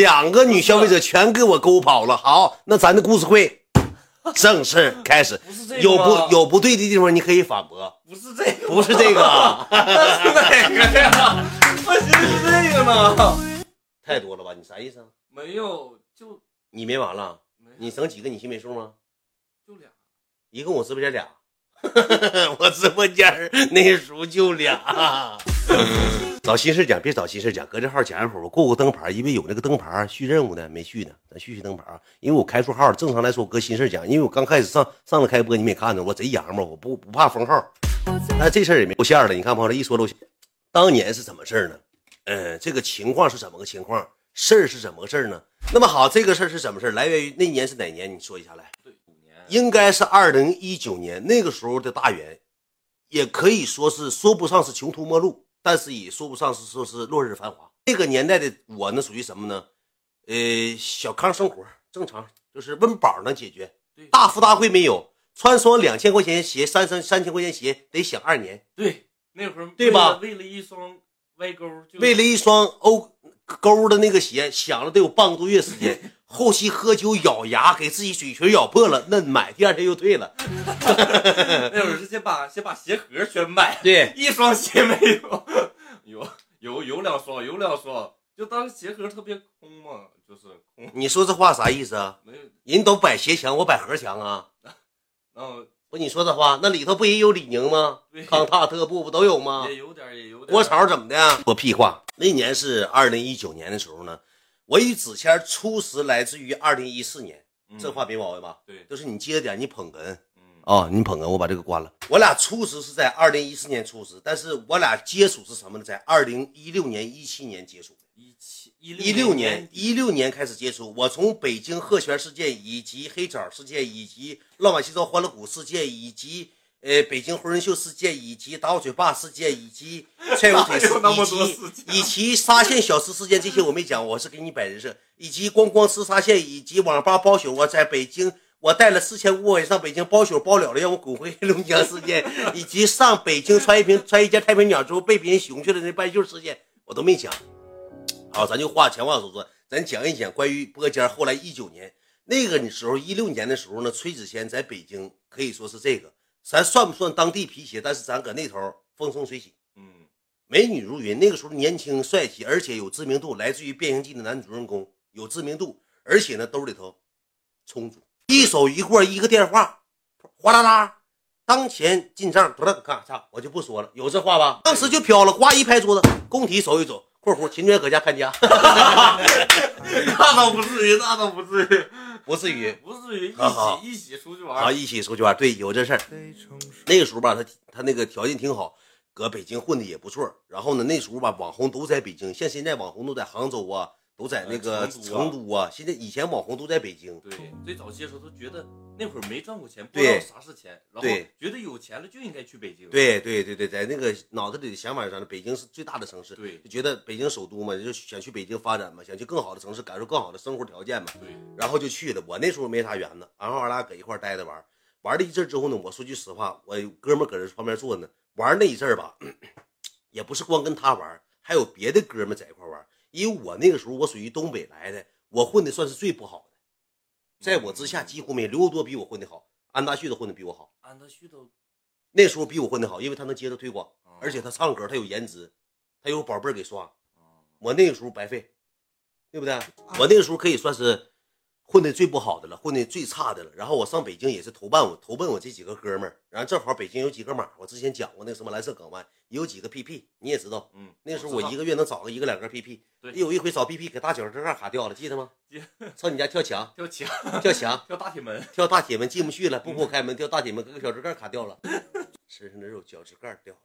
两个女消费者全给我勾跑了。好，那咱的故事会 正式开始。不是这个有不有不对的地方，你可以反驳。不是这个，不是这个 是哪个呀？我寻思是这个呢。太多了吧？你啥意思啊？没有，就你没完了？没你整几个？你心没数吗？就俩。一共我直播间俩，我直播间那时候就俩。找心事讲，别找心事讲，搁这号讲一会儿，我过过灯牌，因为有那个灯牌续任务呢，没续呢，咱续续灯牌啊。因为我开错号，正常来说我搁心事讲，因为我刚开始上上了开播，你们也看着我贼洋嘛，我不不怕封号，但这事儿也没露馅了。你看朋友这一说露馅，当年是怎么事呢？嗯，这个情况是怎么个情况？事儿是怎么个事儿呢？那么好，这个事儿是怎么事儿？来源于那年是哪年？你说一下来。应该是二零一九年那个时候的大元，也可以说是说不上是穷途末路，但是也说不上是说是落日繁华。那个年代的我呢，属于什么呢？呃，小康生活正常，就是温饱能解决，大富大贵没有，穿双两千块钱鞋、三三三千块钱鞋得想二年，对，那会儿对吧为了一双歪钩，为了一双欧勾的那个鞋，想了得有半个多月时间。后期喝酒咬牙，给自己嘴唇咬破了，那买第二天又退了。那会儿是先把先把鞋盒全买，对，一双鞋没有，有有有两双，有两双，就当鞋盒特别空嘛，就是空，你说这话啥意思啊？没有，人都摆鞋墙，我摆盒墙啊！然后不，你说这话，那里头不也有李宁吗？康塔、特步不都有吗也？有点也有点儿国潮怎么的？说屁话！那年是二零一九年的时候呢，我与子谦初识来自于二零一四年，嗯这话没毛病吧？对，都是你接着点，你捧哏嗯啊、你捧哏，我把这个关了。我俩初识是在二零一四年初识，但是我俩接触是什么呢？在二零一六年、一七年接触的。一七一一六年年，一六年开始接触，我从北京鹤泉事件，以及黑枣事件，以及浪漫西装欢乐谷事件，以及呃北京红人秀事件，以及打我嘴巴事件，以及踹我腿事哪有那么以及以及沙县小吃事件，这些我没讲，我是给你摆人设，以及光光吃沙县，以及网吧包宿，我在北京。我带了四千五百上北京包宿包了了，让我滚回黑 龙江事件，以及上北京穿一瓶穿一件太平鸟之后被别人熊去了那半袖事件，我都没讲。好，咱就话前话后说，咱讲一讲关于播间。后来一九年那个时候，一六年的时候呢，崔子谦在北京可以说是这个，咱算不算当地皮鞋？但是咱搁那头风生水起，嗯美女如云。那个时候年轻帅气，而且有知名度，来自于《变形记》的男主人公有知名度，而且呢兜里头充足，一手一过一个电话，哗啦啦。当前进账，得了，咔嚓，我就不说了，有这话吧？当时就飘了，呱一拍桌子，工体走一走，（括弧秦娟搁家看家）。那倒不至于，那倒不至于，不至于。不至于一起一起出去啊，玩。一起出去玩，对，有这事儿。那个时候吧，他他那个条件挺好，搁北京混的也不错。然后呢，那时候吧，网红都在北京，像现在网红都在杭州啊，都在那个呃成都啊。现在以前网红都在北京，对，最早期的时候都觉得那会儿没赚过钱，不知道啥是钱，然后觉得有钱了就应该去北京。对对对对，在那个脑子里的想法上，北京是最大的城市，对就觉得北京首都嘛，就想去北京发展嘛，想去更好的城市，感受更好的生活条件嘛。对，然后就去了。我那时候没啥缘子，然后俺俩搁一块儿待着玩儿，玩了一阵之后呢，我说句实话，我哥们儿搁这旁边坐呢，玩那一阵吧，也不是光跟他玩，还有别的哥们儿在一块玩儿。因为我那个时候我属于东北来的，我混的算是最不好的，在我之下几乎没刘多比我混的好，安大旭都混的比我好，安大旭都那时候比我混的好，因为他能接着推广，哦而且他唱歌他有颜值，他有宝贝儿给刷。哦我那个时候白费，对不对？我那个时候可以算是混的最不好的了，混的最差的了。然后我上北京也是投奔我投奔我这几个哥们儿，然后正好北京有几个马，我之前讲过那什么蓝色港湾，也有几个 PP，你也知道。嗯，那时候我一个月能找个一个两个 PP，对。有一回找 PP 给大脚趾盖卡掉了，记得吗？上你家跳墙，跳墙。跳墙，跳大铁门，跳大铁门进不去了，不给我开门，跳大铁门给个小指盖卡掉了，身上的肉脚趾盖掉了，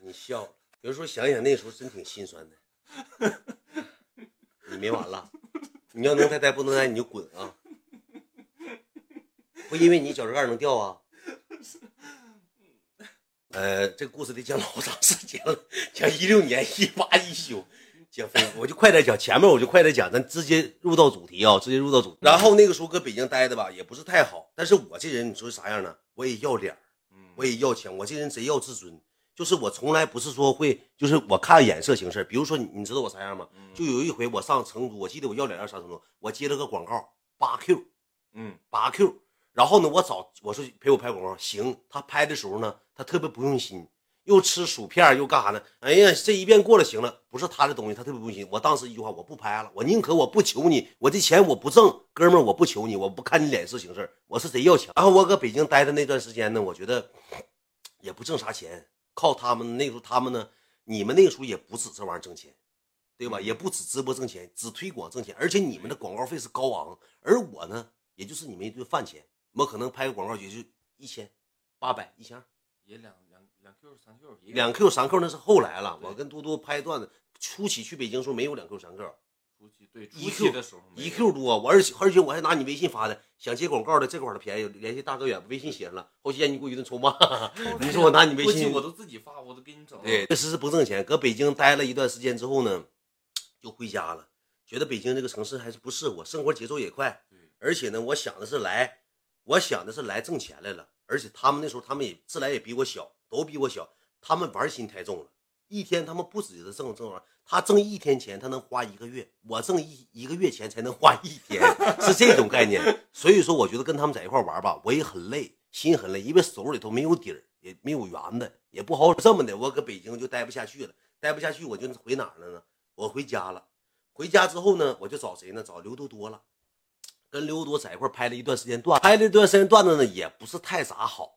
你笑了。有时候想想那时候真挺心酸的。你没完了，你要能再待不能待你就滚啊！不因为你脚趾盖能掉啊？呃，这个故事得讲老长时间了，讲一六年一八一九，讲飞，我就快点讲，前面我就快点讲，咱直接入到主题啊，直接入到主题。然后那个时候搁北京待的吧，也不是太好，但是我这人你说啥样呢？我也要脸我也要钱，我这人贼要自尊。就是我从来不是说会，就是我看眼色行事。比如说你，你知道我啥样吗？就有一回我上成都，我记得我要两样上成都，我接了个广告八 Q，嗯，八 Q。然后呢，我找我说陪我拍广告，行。他拍的时候呢，他特别不用心，又吃薯片又干啥呢？哎呀，这一遍过了行了，不是他的东西，他特别不用心。我当时一句话，我不拍了，我宁可我不求你，我这钱我不挣，哥们儿我不求你，我不看你脸色行事，我是贼要强。然后我搁北京待的那段时间呢，我觉得也不挣啥钱。靠他们那时候，他们呢？你们那个时候也不止这玩意儿挣钱，对吧？也不止直播挣钱，只推广挣钱。而且你们的广告费是高昂，而我呢，也就是你们一顿饭钱。我可能拍个广告也就一千、八百、一千二，也两两两 Q 三 Q，两 Q 三 Q 那是后来了。我跟多多拍段子，初期去北京时候没有两 Q 三 Q。初期对一 Q 的时候一 Q 多，我而且而且我还拿你微信发的，想接广告的这块的便宜，联系大哥远，微信写上了，后期让你给我一顿臭骂。你说我拿你微信，我都自己发，我都给你整。对，确实是不挣钱。搁北京待了一段时间之后呢，就回家了，觉得北京这个城市还是不适合我，生活节奏也快。而且呢，我想的是来，我想的是来挣钱来了。而且他们那时候他们也自来也比我小，都比我小，他们玩心太重了。一天他们不止挣挣完，他挣一天钱，他能花一个月；我挣一一个月钱才能花一天，是这种概念。所以说，我觉得跟他们在一块玩吧，我也很累，心很累，因为手里头没有底儿，也没有圆的，也不好。这么的，我搁北京就待不下去了，待不下去，我就回哪了呢？我回家了。回家之后呢，我就找谁呢？找刘多多了，跟刘多在一块拍了一段时间段，拍了一段时间段子呢，也不是太咋好。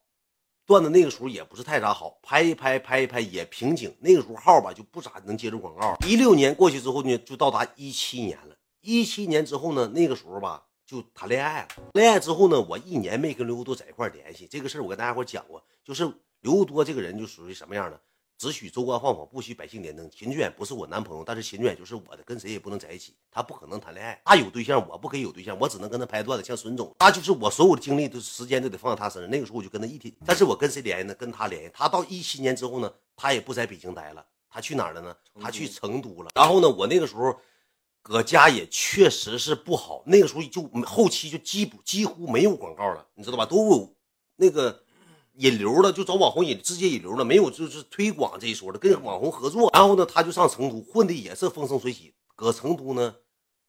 段子那个时候也不是太咋好，拍一拍拍一拍也瓶颈。那个时候号吧就不咋能接触广告。一六年过去之后呢，就到达一七年了。一七年之后呢，那个时候吧就谈恋爱了。恋爱之后呢，我一年没跟刘多在一块联系。这个事儿我跟大家伙讲过，就是刘多这个人就属于什么样的？只许州官放火，不许百姓点灯。秦俊远不是我男朋友，但是秦俊远就是我的，跟谁也不能在一起。他不可能谈恋爱，他有对象，我不可以有对象，我只能跟他拍段子。像孙总，他就是我所有的精力都时间都得放在他身上。那个时候我就跟他一天，但是我跟谁联系呢？跟他联系。他到一七年之后呢，他也不在北京待了，他去哪儿了呢？他去成都了。然后呢，我那个时候搁家也确实是不好。那个时候就后期就几几乎没有广告了，你知道吧？都有那个。引流了就找网红引，直接引流了，没有就是推广这一说的，跟网红合作。然后呢，他就上成都混的也是风生水起。搁成都呢，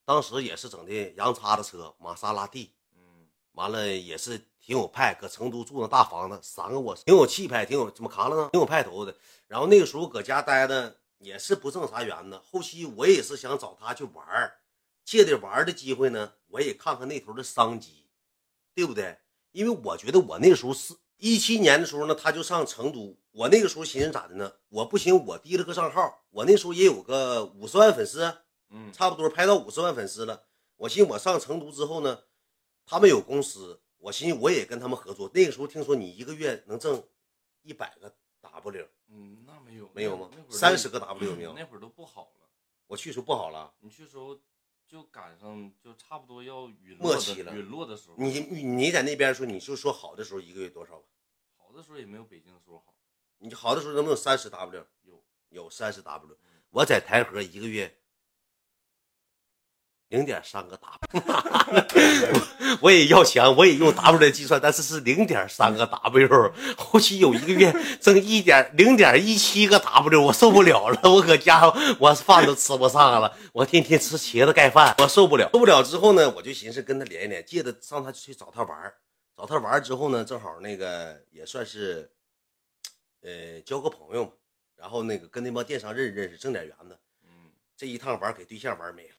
当时也是整的洋叉的车，玛莎拉蒂，嗯，完了也是挺有派。搁成都住那大房子，三个卧室，挺有气派，挺有怎么扛了呢？挺有派头的。然后那个时候搁家待的也是不挣啥元子。后期我也是想找他去玩借着玩的机会呢，我也看看那头的商机，对不对？因为我觉得我那时候是。一七年的时候呢，他就上成都。我那个时候寻思咋的呢？我不行，我提了个账号，我那时候也有个五十万粉丝，嗯，差不多拍到五十万粉丝了。我寻思我上成都之后呢，他们有公司，我寻思我也跟他们合作。那个时候听说你一个月能挣一百个 W，嗯，那没有没有吗？三十个 W 没有？那会儿都不好了。我去时候不好了。你去时候就赶上就差不多要陨落了，陨落的时候。你你你在那边说，你就说好的时候一个月多少吧？好的时候也没有北京的时候好，你好的时候能不能三十 W？有有三十 W。我在台河一个月零点三个 W，我也要钱，我也用 W 来计算，但是是零点三个 W。后期有一个月挣一点零点一七个 W，我受不了了，我搁家我饭都吃不上了，我天天吃茄子盖饭，我受不了。受不了之后呢，我就寻思跟他连一连，借着上他去找他玩找他玩之后呢，正好那个也算是，呃，交个朋友嘛。然后那个跟那帮电商认识认识，挣点元子。这一趟玩给对象玩没了。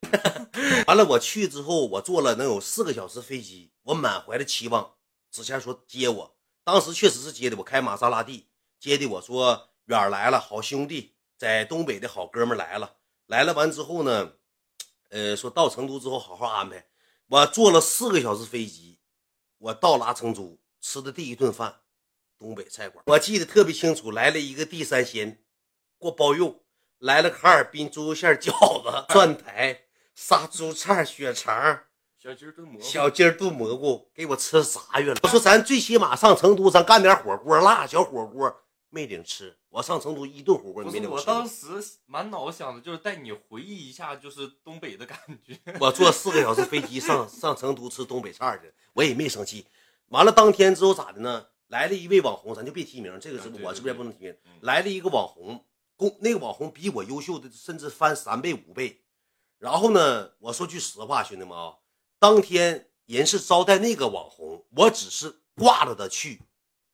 完了，我去之后，我坐了能有四个小时飞机，我满怀的期望。之前说接我，当时确实是接的，我开玛莎拉蒂接的。我说远来了，好兄弟，在东北的好哥们来了。来了完之后呢，呃，说到成都之后好好安排。我坐了四个小时飞机。我到达成都吃的第一顿饭，东北菜馆，我记得特别清楚。来了一个地三鲜，过包肉，来了哈尔滨猪肉馅饺子、蒜苔、杀猪菜、血肠、小鸡炖蘑菇、小鸡炖蘑菇，给我吃啥月了。我说咱最起码上成都，咱干点火锅，辣小火锅，没领吃。我上成都一顿火锅没领吃。我当时满脑子想的就是带你回忆一下，就是东北的感觉。我坐四个小时飞机上上成都吃东北菜去。我也没生气，完了当天之后咋的呢？来了一位网红，咱就别提名，这个直播啊对对我直播间不能提名嗯。来了一个网红，公那个网红比我优秀的甚至翻三倍五倍。然后呢，我说句实话，兄弟们啊，当天人是招待那个网红，我只是挂着的去。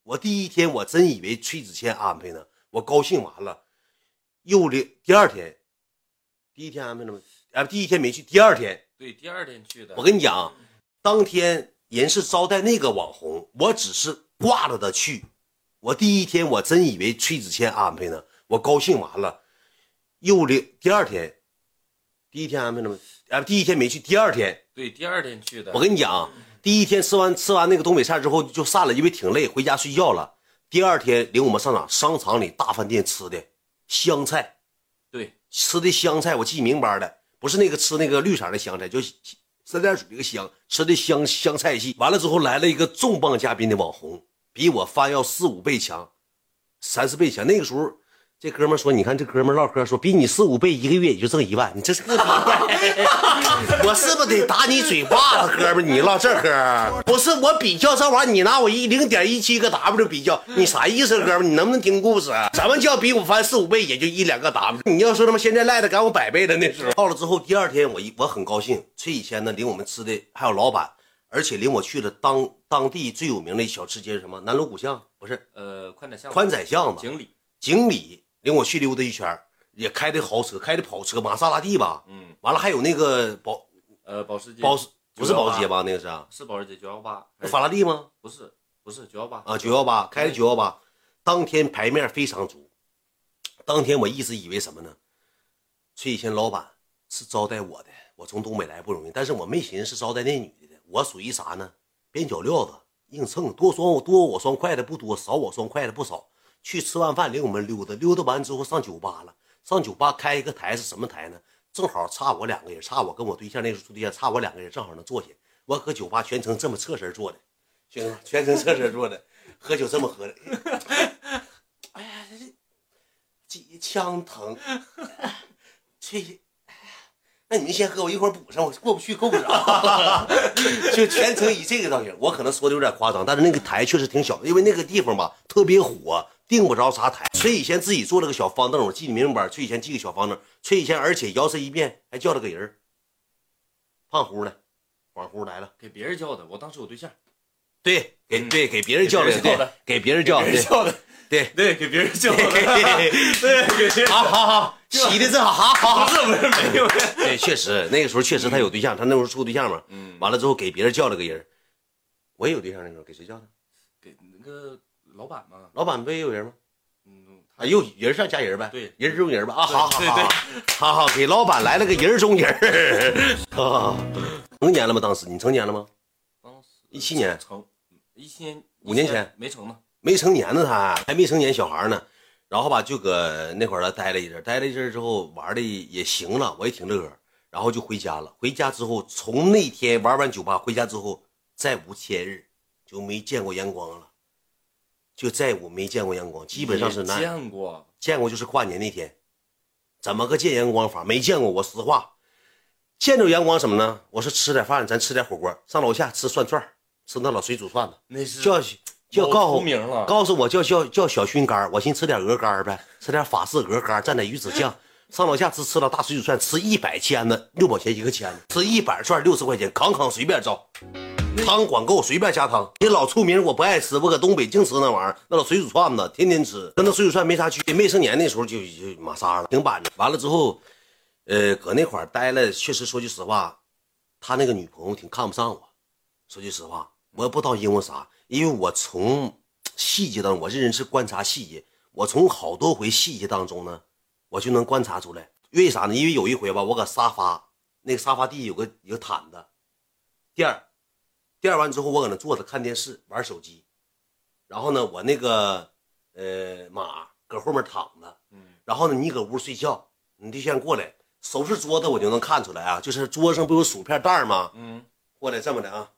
我第一天我真以为崔子谦安排呢，我高兴完了，又的第二天，第一天安排了吗？啊，第一天没去，第二天对，第二天去的。我跟你讲，当天人是招待那个网红，我只是挂着的去。我第一天我真以为崔子谦安排呢，我高兴完了，又领第二天，第一天安排了吗？啊，第一天没去，第二天对，第二天去的。我跟你讲，第一天吃完吃完那个东北菜之后就散了，因为挺累，回家睡觉了。第二天领我们上哪？商场里大饭店吃的香菜，对，吃的香菜，我记明白的，不是那个吃那个绿色的香菜，就三点水那个香，吃的香香菜系。完了之后来了一个重磅嘉宾的网红，比我翻要四五倍强，三四倍强。那个时候，这哥们说，你看这哥们唠嗑说，比你四五倍，一个月也就挣一万，你这是个 我是不是得打你嘴巴子，哥们？你唠这嗑，不是我比较这玩意儿，你拿我一零点一七个 W 比较，你啥意思，哥们？你能不能听故事啊？什么叫比我翻四五倍，也就一两个 W？你要说他妈现在赖的赶我百倍的那时候，到了之后，第二天我一我很高兴，崔以谦呢领我们吃的还有老板，而且领我去了当当地最有名的小吃街什么？南锣鼓巷不是呃，宽窄巷子宽窄巷子，经理。经理领我去溜达一圈儿，也开的豪车，开的跑车，玛莎拉蒂吧。嗯，完了还有那个保呃，保时捷。保时不是保时捷吧？那个是啊是保时捷九幺八。那法拉利吗？不是，不是九幺八。啊，九幺八开的九幺八，当天牌面非常足。当天我一直以为什么呢？崔以谦老板是招待我的，我从东北来不容易，但是我没寻思是招待那女的的。我属于啥呢？边角料子，硬蹭，多双多我双筷子不多，少我双筷子不少。去吃完饭领我们溜达，溜达完之后上酒吧了。上酒吧开一个台是什么台呢？正好差我两个人，差我跟我对象那时候处对象，差我两个人正好能坐下。我搁酒吧全程这么侧身坐的，兄弟，全程侧身坐的，喝酒这么喝的。哎呀，这几腔疼，这。那你们先喝，我一会儿补上，我过不去，够不着。就全程以这个造型，我可能说的有点夸张，但是那个台确实挺小，因为那个地方吧特别火，订不着啥台。崔以前自己做了个小方凳，我记得明白。崔以前记个小方凳，崔以前而且摇身一变还叫了个人胖乎的，恍惚来了。给别人叫的，我当时有对象。对，给嗯对给别人叫的，对给别人叫的，给别人叫的，对。对。对，给别人叫的。对对，给别人。好好好，洗的真好，好好好。不是不是没有。对，确实那个时候确实他有对象，他那时候处对象嘛。嗯，完了之后给别人叫了个人，我也有对象那时候给谁叫的？给那个老板吗。老板不也有人吗？嗯，啊，有人上加人呗，对人中人吧啊，好好对对好，好好给老板来了个人中人哈哈，成年了吗？当时你成年了吗？当时一七年成，一七年五年前没成呢。没成年呢，他还没成年小孩呢。然后吧，就搁那块儿了待了一阵，待了一阵之后玩的也行了，我也挺乐呵。然后就回家了。回家之后，从那天玩完酒吧回家之后，再无千日，就没见过阳光了，就再我没见过阳光，基本上是也那见过。见过就是跨年那天，怎么个见阳光法？没见过，我实话。见着阳光什么呢？我说吃点饭，咱吃点火锅，上楼下吃涮串儿吃那老水煮涮子，那是叫叫告诉告诉我叫叫叫小熏干我寻思吃点鹅肝儿呗，吃点法式鹅肝蘸点鱼子酱。上楼下吃吃了大水煮串，吃一百签子，六毛钱一个签子，吃一百串六十块钱，扛扛随便造。汤管够，随便加汤。你老出名，我不爱吃，我搁东北净吃那玩意儿，那老水煮串子，天天吃，跟那水煮串没啥区别。没成年那时候就就马杀了，挺板着。完了之后，呃，搁那块儿待了，确实说句实话，他那个女朋友挺看不上我。说句实话，我也不知道因为啥，因为我从细节当中，我这人是观察细节，我从好多回细节当中呢，我就能观察出来。为啥呢？因为有一回吧，我搁沙发那个沙发地有个有个毯子垫儿，垫儿完之后，我搁那坐着看电视玩手机，然后呢，我那个呃马搁后面躺着，嗯，然后呢，你搁屋睡觉，你对象过来收拾桌子，我就能看出来啊，就是桌上不有薯片袋吗？嗯，过来这么的啊，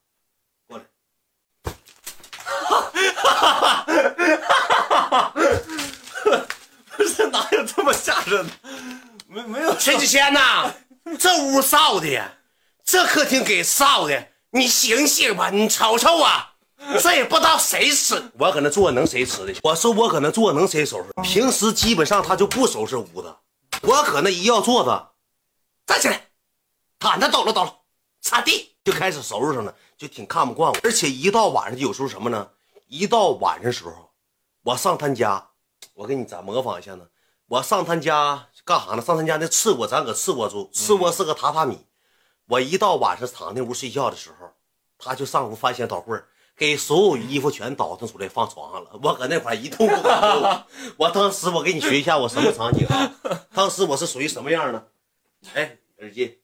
过来。不 是哪有这么吓人的？没没有崔子谦呐，这屋烧的呀，这客厅给烧的，你醒醒吧，你瞅瞅啊！这也不知道谁吃。我搁那坐能谁吃的去？我说我搁那坐能谁收拾？平时基本上他就不收拾屋子，我搁那一要坐着，站起来，毯子抖了抖了，擦地就开始收拾上了，就挺看不惯我。而且一到晚上，有时候什么呢？一到晚上时候，我上他家，我给你咋模仿一下呢？我上他家干啥呢？上他家那次卧，咱搁次卧住，次卧是个榻榻米。我一到晚上躺那屋睡觉的时候，他就上屋翻箱倒柜儿给所有衣服全倒腾出来放床上了。我搁那块一动不敢动。我当时我给你学一下我什么场景啊？当时我是属于什么样呢？哎，耳机。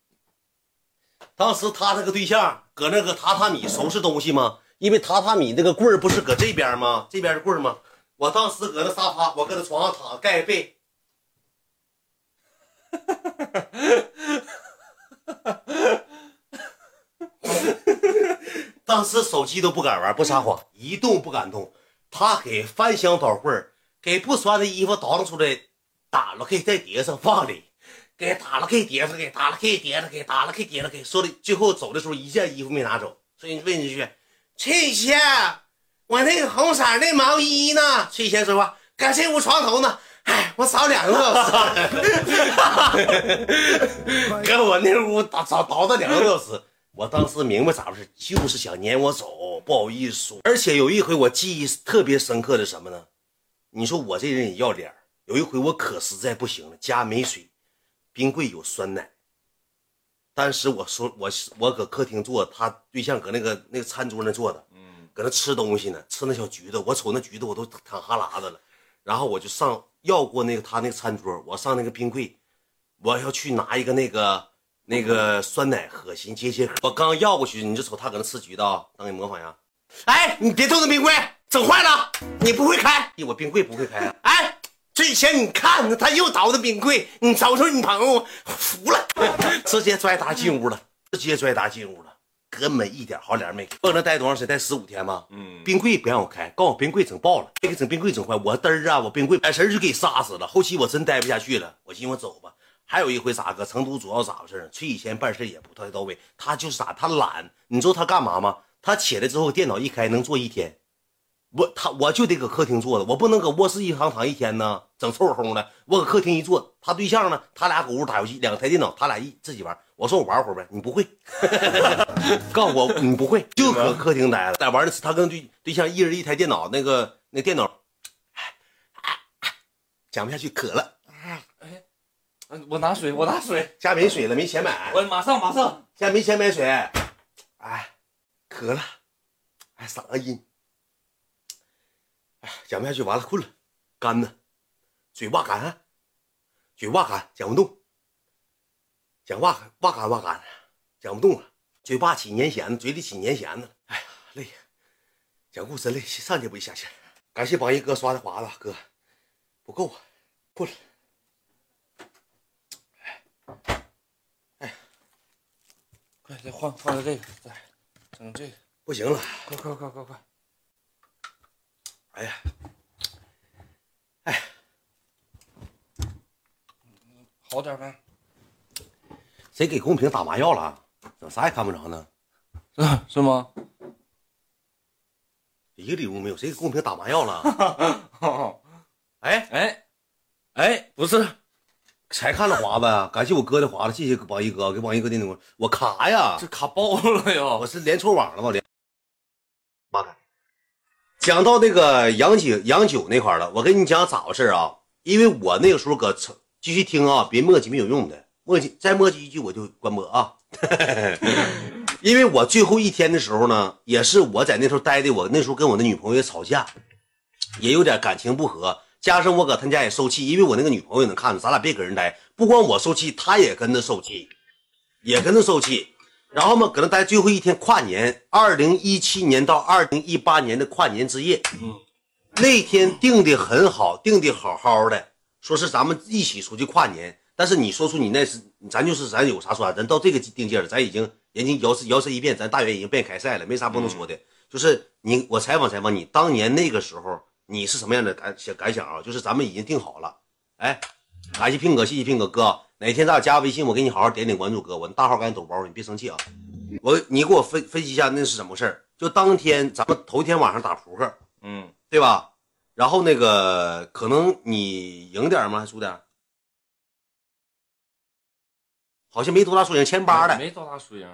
当时他那个对象搁那个榻榻米收拾东西吗？因为榻榻米那个柜儿不是搁这边吗？这边是柜儿吗？我当时搁那沙发，我搁那床上躺盖被。当时手机都不敢玩，不撒谎，一动不敢动。他给翻箱倒柜给不穿的衣服倒腾出来，打了可以在碟上放里，给打了开碟上，给打了开碟上，给打了开碟上，给说的最后走的时候一件衣服没拿走。所以问一句，翠仙，我那个红色的毛衣呢？翠仙说话，搁这屋床头呢。哎，我扫两个多小时，搁我那屋倒倒倒腾两个多小时。我当时明白咋回事，就是想撵我走，不好意思说。而且有一回我记忆特别深刻的什么呢？你说我这人也要脸儿。有一回我可实在不行了，家没水，冰柜有酸奶。当时我说我我搁客厅坐，他对象搁那个那个餐桌那坐着，嗯，搁那吃东西呢，吃那小橘子。我瞅那橘子我都淌哈喇子了。然后我就上要过那个他那个餐桌，我上那个冰柜，我要去拿一个那个那个酸奶喝，寻接些喝。我刚要过去，你就瞅他搁那吃橘子啊，当你模仿一下。哎，你别动那冰柜，整坏了，你不会开，我冰柜不会开啊。哎，这前你看他又倒腾冰柜，你瞅瞅你朋友，服了，直接拽他进屋了，直接拽他进屋了，根本一点好脸没给。搁那待多长时间？待十五天吗。嗯，冰柜不让我开，告诉我冰柜整爆了，别给整冰柜整坏，我嘚儿啊，我冰柜眼神就给杀死了。后期我真待不下去了，我寻思我走吧。还有一回咋搁成都主要咋回事？崔以前办事也不太到位，他就是咋他懒，你知道他干嘛吗？他起来之后电脑一开能坐一天，我他我就得搁客厅坐着，我不能搁卧室一躺躺一天呢，整臭烘烘的。我搁客厅一坐，他对象呢，他俩搁屋打游戏，两台电脑，他俩一自己玩。我说我玩会儿呗，你不会，告诉我你不会，就搁客厅待着，在玩的是他跟对对象一人一台电脑，那个那电脑，讲不下去，渴了，哎，嗯我拿水，我拿水，家没水了，没钱买，我马上马上。家没钱买水，哎，渴了，哎，嗓子音，哎，讲不下去，完了，困了，干呢，嘴哇干，嘴哇干，讲不动，讲话哇干哇干，讲不动了，嘴巴起粘弦子，嘴里起粘弦子。了，哎呀，累。呀，讲故事累，上去不一下去。感谢榜一哥刷的华子哥，不够啊，困了。快，再换换个这个，来整这个，不行了，快快快快快！哎呀，好点呗？谁给公屏打麻药了？怎么啥也看不着呢？是 是吗？一个礼物没有，谁给公屏打麻药了？哎，哎哎，不是，才看了华子呀，感谢我哥的华子，谢谢榜一哥，给榜一哥点点我卡呀，这卡爆了哟！我是连错网了吗？连，妈的！讲到那个洋酒洋酒那块儿了，我跟你讲咋回事啊？因为我那个时候搁成继续听啊，别墨迹没有用的，墨迹再墨迹一句我就关播啊。因为我最后一天的时候呢，也是我在那时候待的，我那时候跟我的女朋友也吵架，也有点感情不和，加上我搁他家也受气，因为我那个女朋友也能看着，咱俩别搁人待，不光我受气，她也跟着受气，也跟着受气。然后嘛，搁那待最后一天跨年，二零一七年到二零一八年的跨年之夜，嗯，那天定的很好，定的好好的，说是咱们一起出去跨年。但是你说出你那是，咱就是咱有啥说啥，咱到这个定界了，咱已经人家摇身摇身一变，咱大元已经变开赛了，没啥不能说的。就是你，我采访采访你，当年那个时候你是什么样的感想感想啊？就是咱们已经定好了，哎，感谢平哥，谢谢平哥哥，哪天咱俩加微信，我给你好好点点关注，哥，我大号赶紧抖包，你别生气啊。我你给我分分析一下那是怎么回事儿就当天咱们头天晚上打扑克，嗯，对吧？然后那个可能你赢点吗？还输点？好像没多大输赢，千八的没多大输赢。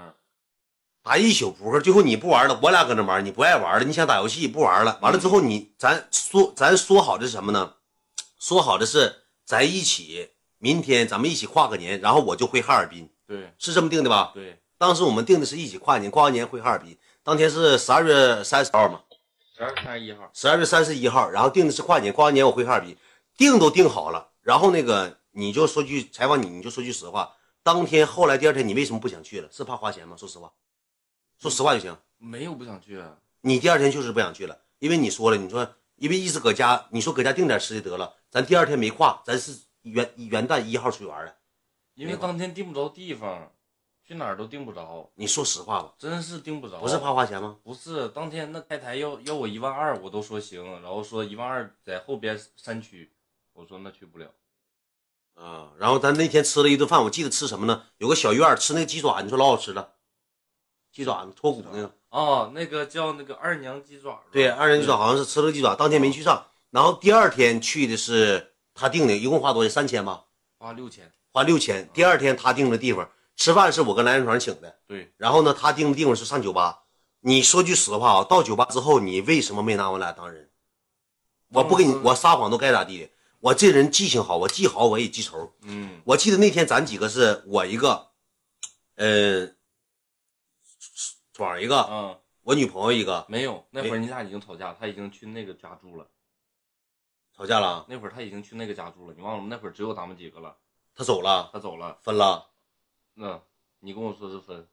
打一宿扑克，最后你不玩了，我俩搁那玩，你不爱玩了，你想打游戏不玩了，完了之后你咱说咱说好的是什么呢？说好的是咱一起明天咱们一起跨个年，然后我就回哈尔滨，对是这么定的吧？对，当时我们定的是一起跨年，跨完年回哈尔滨，当天是十二月三十号嘛，十二三十一号。十二月三十一号，然后定的是跨年，跨完年我回哈尔滨，定都定好了，然后那个你就说句采访你，你就说句实话，当天后来第二天你为什么不想去了？是怕花钱吗？说实话，说实话就行。没有不想去，啊你第二天就是不想去了，因为你说了，你说因为一直搁家，你说搁家定点吃的得了，咱第二天没跨，咱是元元旦一号出去玩的。因为当天订不着地方，去哪儿都订不着，你说实话吧，真是订不着。不是怕花钱吗？不是，当天那开台要要我一万二，我都说行，然后说一万二在后边山区，我说那去不了。啊，然后咱那天吃了一顿饭，我记得吃什么呢？有个小院儿吃那个鸡爪，你说老好吃了，鸡爪子脱骨那个。哦，那个叫那个二娘鸡爪。对，二娘鸡爪好像是吃了个鸡爪，当天没去上，然后第二天去的是他订的，一共花多少钱？三千吧，花六千。花六千。第二天他订的地方吃饭是我跟蓝人床请的，对，然后呢，他定的地方是上酒吧。你说句实话啊，到酒吧之后，你为什么没拿我俩当人？我不跟你，我撒谎都该咋地的。我这人记性好，我记好我也记仇。嗯，我记得那天咱几个是我一个，嗯、爽一个，嗯，我女朋友一个，没有，那会儿你俩已经吵架，他已经去那个家住了。吵架了，那会儿他已经去那个家住了，你忘了吗？那会儿只有咱们几个了，他走了，他走了。分了，那，你跟我说是分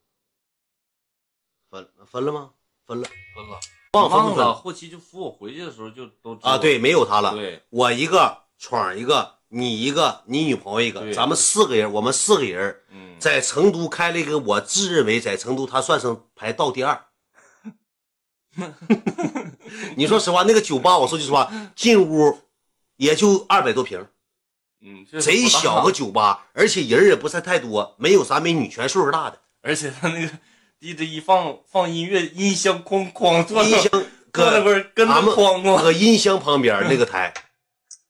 分分了吗？分了，分了，忘了分不分忘了，后期就扶我回去的时候就都啊？对，没有他了。对我一个，闯一个，你一个，你女朋友一个，咱们四个人，我们四个人嗯，在成都开了一个，我自认为在成都他算上排倒第二。你说实话，那个酒吧，我说句实话，进屋也就二百多平，嗯，贼小个酒吧，而且人也不算太多，没有啥美女，全岁数大的。而且他那个 DJ 一放放音乐，音箱哐哐坐音箱搁那搁块儿跟着哐哐，搁音箱旁边那个台。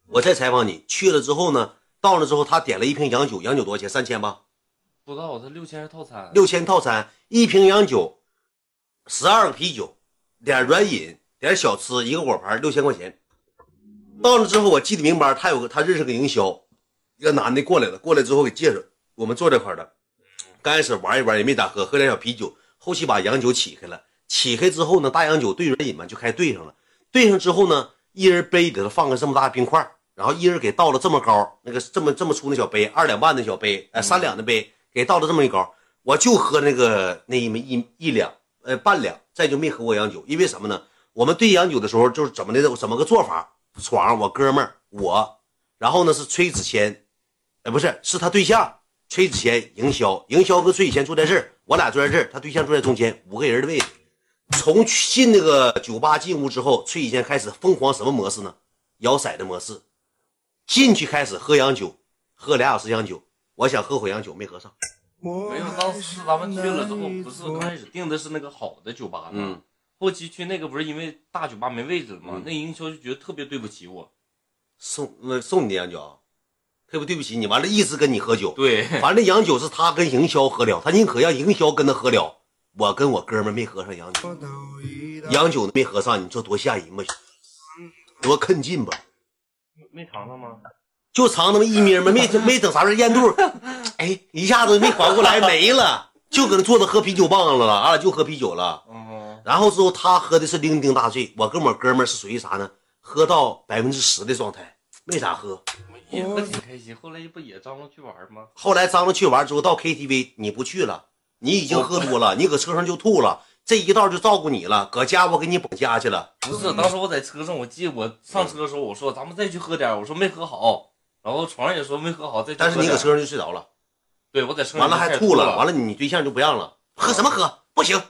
我再采访你，去了之后呢，到了之后他点了一瓶洋酒，洋酒多少钱？三千吧，不知道他六千是套餐，六千套餐，一瓶洋酒，十二个啤酒，点软饮，点小吃，一个果盘，六千块钱。到了之后，我记得明白，他有个他认识个营销，一个男的过来了，过来之后给介绍，我们坐这块的，刚开始玩一玩也没咋喝，喝点小啤酒，后期把洋酒起开了，起开之后呢，大洋酒兑软饮嘛就开始兑上了，兑上之后呢，一人杯里头放个这么大冰块，然后一人给倒了这么高，那个这么这么粗的小杯，二两半的小杯，哎，三两的杯，给倒了这么一高，我就喝那个那一一一两，呃半两，再就没喝过洋酒，因为什么呢？我们兑洋酒的时候就是怎么的，怎么个做法？床我哥们儿我，然后呢是崔子谦，哎不是，是他对象崔子谦营销，营销和崔子谦坐在这儿，我俩坐在这儿，他对象坐在中间，五个人的位置。从进那个酒吧进屋之后，崔子谦开始疯狂什么模式呢？摇骰的模式。进去开始喝洋酒，喝俩小时洋酒，我想喝会洋酒没喝上。没有，当时咱们去了之后，不是刚开始订的是那个好的酒吧吗，嗯后期去那个不是因为大酒吧没位置了吗？嗯那营销就觉得特别对不起我，送那送你的洋酒啊，特别对不起你，完了一直跟你喝酒。对，反正洋酒是他跟营销喝了，他宁可让营销跟他喝了，我跟我哥们儿没喝上洋酒，洋酒没喝上，你说多吓人吧？多坑劲吧？没尝尝吗？就尝那么一咪嘛，没没等啥事儿咽肚，哎，一下子没缓过来没了，就搁那坐着喝啤酒棒子了，俺俩就喝啤酒了。嗯，然后之后他喝的是酩酊大醉，我跟我哥们儿是属于啥呢？喝到百分之十的状态，没咋喝。也喝挺开心。后来不也张罗去玩吗？后来张罗去玩之后到 KTV，你不去了，你已经喝多了，你搁车上就吐了，这一道就照顾你了，搁家我给你绑家去了。不是，当时我在车上，我记得我上车的时候，我说咱们再去喝点，我说没喝好，然后床上也说没喝好，再但是你搁车上就睡着了，对我在车上完了还吐了，完了你对象就不让了，喝什么喝？不行，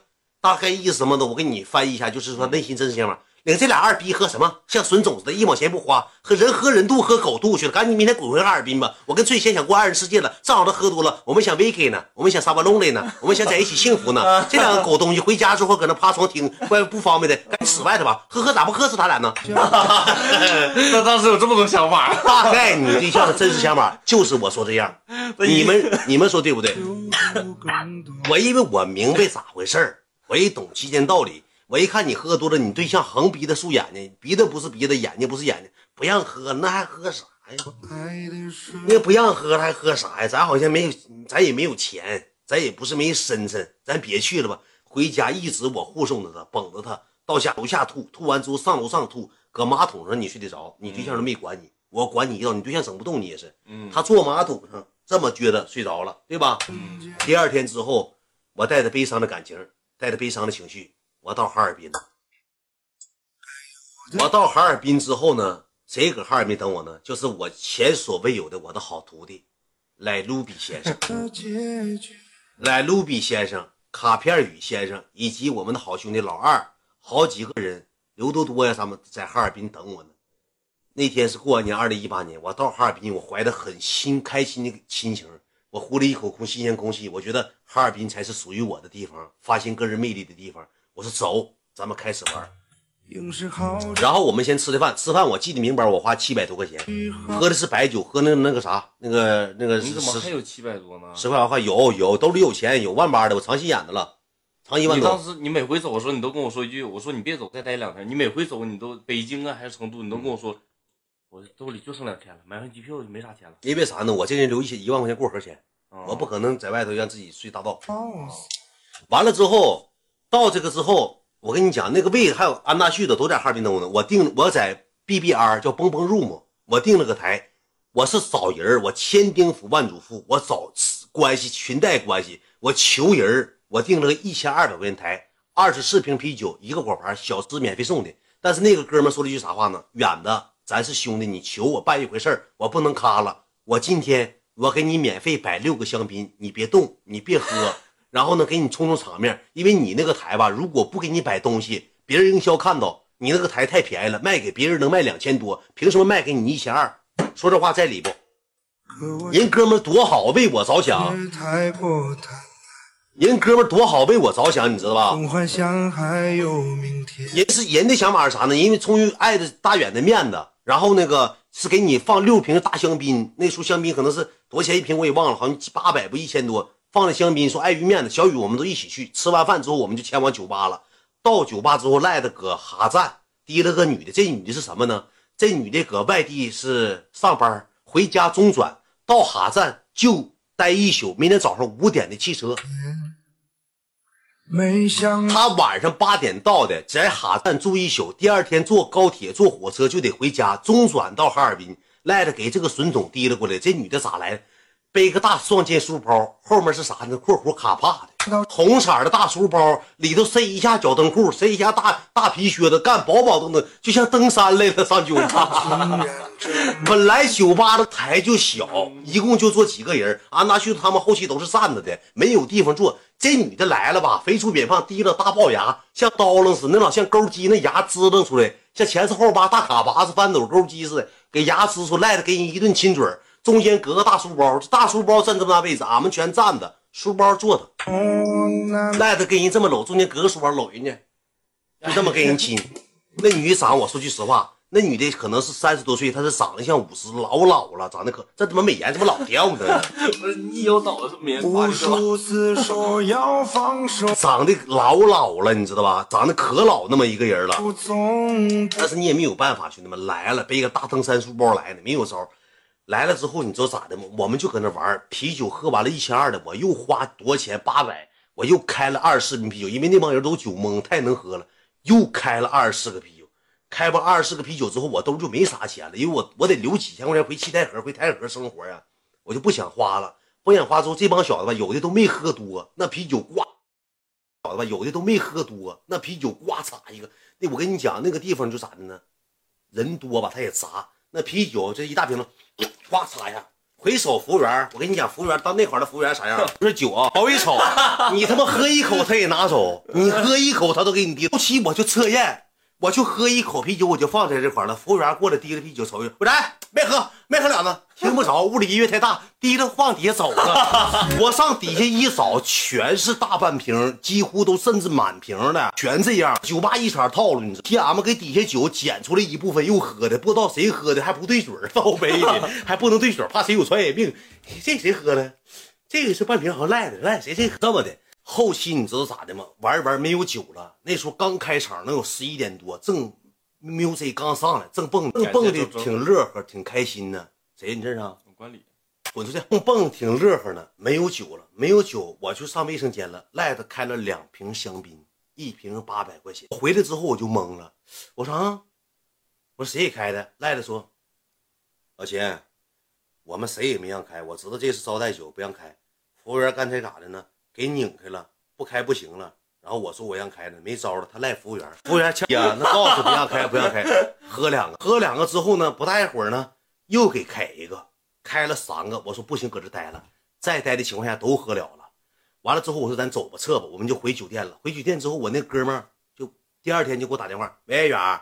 大概意思什么的，我给你翻译一下，就是说内心真想法。领这俩二逼喝什么？像损种子的，一毛钱不花，和人喝人肚，喝狗肚去了。赶紧明天滚回哈尔滨吧！我跟翠仙想过二人世界了，正好他喝多了，我们想 v i k y 呢，我们想沙巴龙雷呢，我们想在一起幸福呢。这两个狗东西回家之后搁那趴床听，怪不方便的，赶紧死外头吧。喝喝咋不喝死他俩呢？那当时有这么多想法，大概你对象的真实想法就是我说这样，你们你们说对不对？我因为我明白咋回事儿，我也懂其间道理。我一看你喝多了，你对象横鼻子竖眼睛，鼻子不是鼻子，眼睛不是眼睛，不让喝，那还喝啥呀？那不让喝了还喝啥呀？咱好像没有，咱也没有钱，咱也不是没身份，咱别去了吧。回家一直我护送着他，绷着他到下楼下吐，吐完之后上楼上吐，搁马桶上你睡得着，你对象都没管你，我管你一道，你对象整不动你也是。嗯，他坐马桶上这么撅着睡着了，对吧？嗯第二天之后，我带着悲伤的感情，带着悲伤的情绪，我到哈尔滨了。我到哈尔滨之后呢，谁搁哈尔滨等我呢？就是我前所未有的我的好徒弟，莱卢比先生，莱卢比先生、卡片宇先生以及我们的好兄弟老二，好几个人，刘多多呀，他们在哈尔滨等我呢。那天是过完年，二零一八年，我到哈尔滨，我怀着很新开心的心情，我呼了一口空新鲜空气，我觉得哈尔滨才是属于我的地方，发现个人魅力的地方。我说走，咱们开始玩。然后我们先吃的饭，吃饭我记得明白，我花七百多块钱，喝的是白酒，喝那那个啥，那个那个你怎么十还有七百多呢？十块钱有有，兜里有钱，有万八的，我藏心眼子了，藏一万你当。时你每回走的时候，你都跟我说一句，我说你别走，再待两天。你每回走，你都北京啊还是成都，你都跟我说，我兜里就剩两千了，买完机票就没啥钱了。因为啥呢？我这人留一一万块钱过河钱，啊我不可能在外头让自己睡大道。完了之后，到这个之后，我跟你讲，那个位还有安大旭的都在哈尔滨等我呢。我订我在 BBR 叫蹦蹦 room，我订了个台，我是找人儿我千叮嘱万嘱咐，我找关系裙带关系，我求人儿我订了个一千二百块钱台，二十四瓶啤酒，一个果盘，小吃免费送的。但是那个哥们儿说了一句啥话呢？远的，咱是兄弟，你求我办一回事儿，我不能卡了。我今天我给你免费摆六个香槟，你别动，你别喝，然后呢给你充充场面，因为你那个台吧，如果不给你摆东西，别人营销看到你那个台太便宜了，卖给别人能卖两千多，凭什么卖给你一千二？说这话在理不？人哥们儿多好，为我着想，人哥们儿多好，为我着想，你知道吧？人是人的想法是啥呢？因为出于爱的大远的面子，然后那个是给你放六瓶大香槟，那时候香槟可能是多少钱一瓶我也忘了，好像八百不一千多，放了香槟，说碍于面子，小雨我们都一起去，吃完饭之后我们就前往酒吧了。到酒吧之后，赖的搁哈站提了个女的，这女的是什么呢？这女的搁外地是上班，回家中转，到哈站就待一宿，明天早上五点的汽车。没想他晚上八点到的，在哈站住一宿，第二天坐高铁、坐火车就得回家，中转到哈尔滨。赖着给这个孙总提了过来，这女的咋来？背个大双肩书包，后面是啥呢？括弧卡帕，红色的大书包，里头塞一下脚蹬裤，塞一下大大皮靴子，干饱饱登登，就像登山来了上酒吧。本来酒吧的台就小，一共就坐几个人。安大旭他们后期都是站着的，没有地方坐。这女的来了吧，肥粗扁胖，提了大龅牙，像刀楞似的，那老像钩鸡那牙支楞出来，像前四后八大卡巴子翻斗钩鸡似的，给牙支出来的，给你一顿亲嘴中间隔个大书包，这大书包占这么大位置，俺们全站着，书包坐着，赖着跟人这么搂，中间隔个书包搂人家，就这么跟人亲。那女的长，我说句实话，那女的可能是三十多岁，她是长得像五十，老老了，长得可这他妈美颜怎么老掉呢？不是你有脑子棉无花是吧？数次说要放手，长得老老了，你知道吧？长得可老那么一个人了。但是你也没有办法，兄弟们来了，背个大登山书包来的，没有招。来了之后，你知道咋的吗？我们就搁那玩啤酒，喝完了一千二的，我又花多少钱？八百，我又开了二十四瓶啤酒，因为那帮人都酒蒙，太能喝了，又开了二十四个啤酒。开完二十四个啤酒之后，我兜就没啥钱了，因为我我得留几千块钱回七台河，回台河生活呀，我就不想花了。不想花之后，这帮小子吧，有的都没喝多，那啤酒呱，小子吧，有的都没喝多，那啤酒呱嚓一个。那我跟你讲，那个地方就咋的呢？人多吧，他也砸。那啤酒这一大瓶子，呱擦一下。回首服务员，我跟你讲，服务员到那块儿的服务员啥样？不是酒啊，瞅一瞅，你他妈喝一口他也拿走，你喝一口他都给你递。后期我就测验，我就喝一口啤酒，我就放在这块了。服务员过来提了啤酒，瞅一眼，我说哎，没喝，没喝了呢，听不着，屋里音乐太大，提着放底下走了。我上底下一扫，全是大半瓶，几乎都甚至满瓶的，全这样。酒吧一茬套路，你知道？天俺们给底下酒捡出来一部分又喝的，不知道谁喝的，还不对嘴倒杯里，还不能对嘴，怕谁有传染病。这谁喝的？这个是半瓶，好像赖的，赖谁谁这么的。后期你知道咋的吗？玩一玩没有酒了，那时候刚开场，能有十一点多，正 music 刚上来，正蹦正蹦的挺乐呵，挺开心呢。谁？你这是啊？管理。滚出去！蹦蹦挺乐呵呢，没有酒了，没有酒，我就上卫生间了。赖子开了两瓶香槟，一瓶八百块钱。回来之后我就懵了，我说啊，我说谁给开的？赖子说，老秦，我们谁也没让开，我知道这是招待酒，不让开。服务员刚才咋的呢？给拧开了，不开不行了。然后我说我让开呢，没招了，他赖服务员。服务员呀，那告诉不让开，不让开。喝两个，喝两个之后呢，不大一会儿呢，又给开一个，开了三个。我说不行，搁这待了，再待的情况下都喝了了。完了之后我说咱走吧，撤吧，我们就回酒店了。回酒店之后，我那哥们儿就第二天就给我打电话，喂，远儿，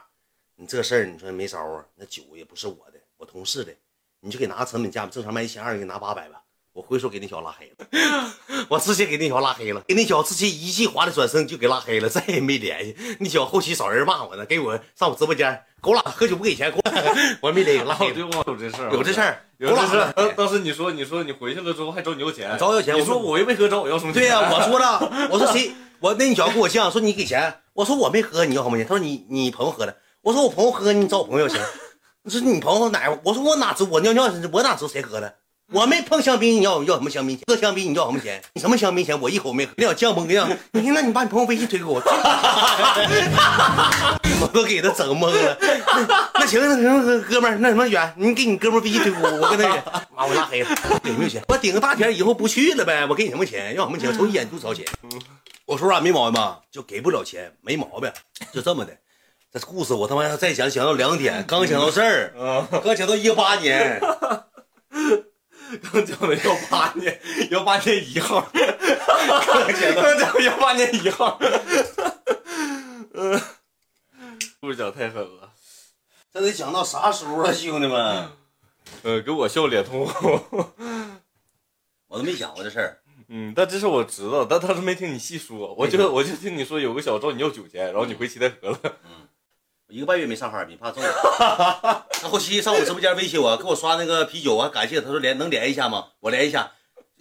你这事儿你说没招啊？那酒也不是我的，我同事的，你就给拿个成本价吧，正常卖一千二，你给拿八百吧。我回手给那小子拉黑了，我直接给那小子拉黑了，给那小子直接一记滑的转身就给拉黑了，再也没联系。那小子后期找人骂我呢，给我上我直播间狗拉喝酒不给钱，狗拉 我没联系拉黑。对，我有这事儿，有这事儿，有这事儿。当当时你说你说你回去了之后还找你要钱，找我要钱。你说我又没喝，找我要什么钱？对呀，我说了，我说谁？我那你小子跟我犟，说你给钱，我说我没喝，你要什么钱？他说你你朋友喝的，我说我朋友喝，你找我朋友要钱。你说你朋友哪？我说我哪知我尿尿我哪知道谁喝的？我没碰香槟，你要要什么香槟钱？喝香槟你要什么钱？你什么香槟钱？我一口没喝。你要降崩样，你那你把你朋友微信推给我，我都给他整懵了。那行那行，哥们儿，那什么远，你给你哥们儿微信推给我，我跟他远，妈我拉黑了，给没有钱？我顶个大天以后不去了呗，我给你什么钱？要什么钱？抽一烟就掏钱。我说啥没毛病吧？就给不了钱，没毛病，就这么的。这故事我他妈要再讲，讲到两点，刚讲到这儿，刚讲到一八年。刚讲的幺八年，幺八年一号，刚讲幺八年一号，嗯，故事讲太狠了，这得讲到啥时候啊，兄弟们？呃，给我笑脸通红，我都没讲过这事儿。嗯，但这事我知道，但当时没听你细说，我就我就听你说有个小子找你要酒钱，然后你回七台河了。嗯。一个半月没上哈尔滨，怕中了。那后期上我直播间威胁我，给我刷那个啤酒，啊感谢他说连能连一下吗？我连一下，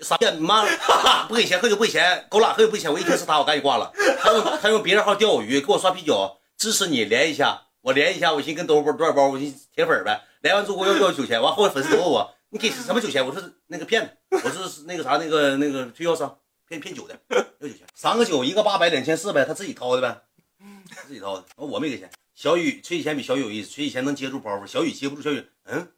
啥呀？你妈 不给钱喝酒不给钱，狗懒喝酒不给钱，我一听是他，我赶紧挂了。他用他用别人号钓我鱼，给我刷啤酒，支持你连一下，我连一下，我寻思跟兜包多少包，我寻铁粉呗。连完之后要要酒钱，完后来粉丝都问我，你给什么酒钱？我说那个骗子，我是那个啥那个那个推销商，骗骗酒的，要酒钱。三个酒一个八百两千四呗，他自己掏的呗，自己掏的，我没给钱。小雨崔以前比小雨有意思，崔以前能接住包袱，小雨接不住。小雨，嗯，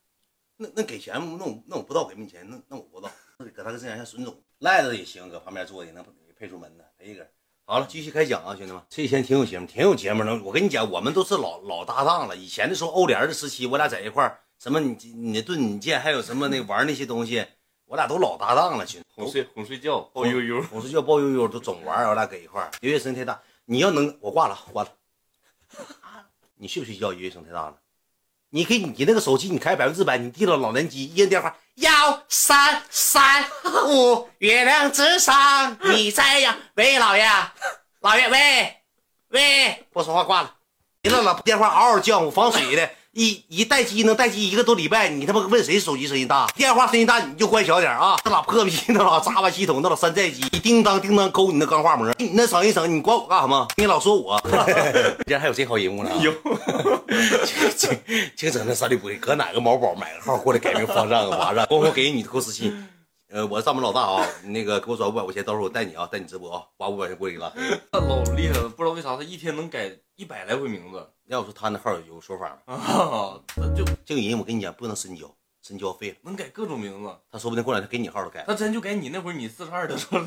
那那给钱吗？那我那我不知道给没钱，那那我不知道。搁他跟这样像孙总赖子也行，搁旁边坐的能配出门的陪一个。好了，继续开讲啊，兄弟们，这以前挺有节目，挺有节目的。我跟你讲，我们都是老老搭档了。以前的时候，欧联的时期，我俩在一块儿，什么你你盾你剑，还有什么那玩那些东西，我俩都老搭档了，兄弟。哄睡哄睡觉，抱悠悠，哄睡觉抱悠悠，都总玩。我俩搁一块儿，音乐声太大，你要能我挂了，挂了。你睡不睡觉？音乐声太大了。你给你那个手机，你开百分之百，你递到老年机，一个电话，幺三三五，月亮之上你在呀？喂，老爷，老爷，喂，喂，不说话挂了。别了了，电话嗷嗷叫，我防水的。一一待机能待机一个多礼拜，你他妈问谁手机声音大？电话声音大你就关小点啊！那老破逼，那老渣巴系统，那老山寨机，你叮当叮当抠你那钢化膜，你那省一省，你管我干什么？你老说我，今天还有这号人物呢？有，净净整那三六不会，搁哪个毛宝买个号过来改名方丈啊？完了，光光给你扣私信。呃，我是上门老大啊，那个给我转五百块钱，到时候我带你啊，带你直播啊，花五百块钱过来给拉黑。老厉害了，不知道为啥他一天能改一百来回名字。要我说他那号有说法吗？啊，就这个人我跟你讲，不能深交，深交废了。能改各种名字，他说不定过两天给你号都改。他真就改你那会儿你四十二的时候，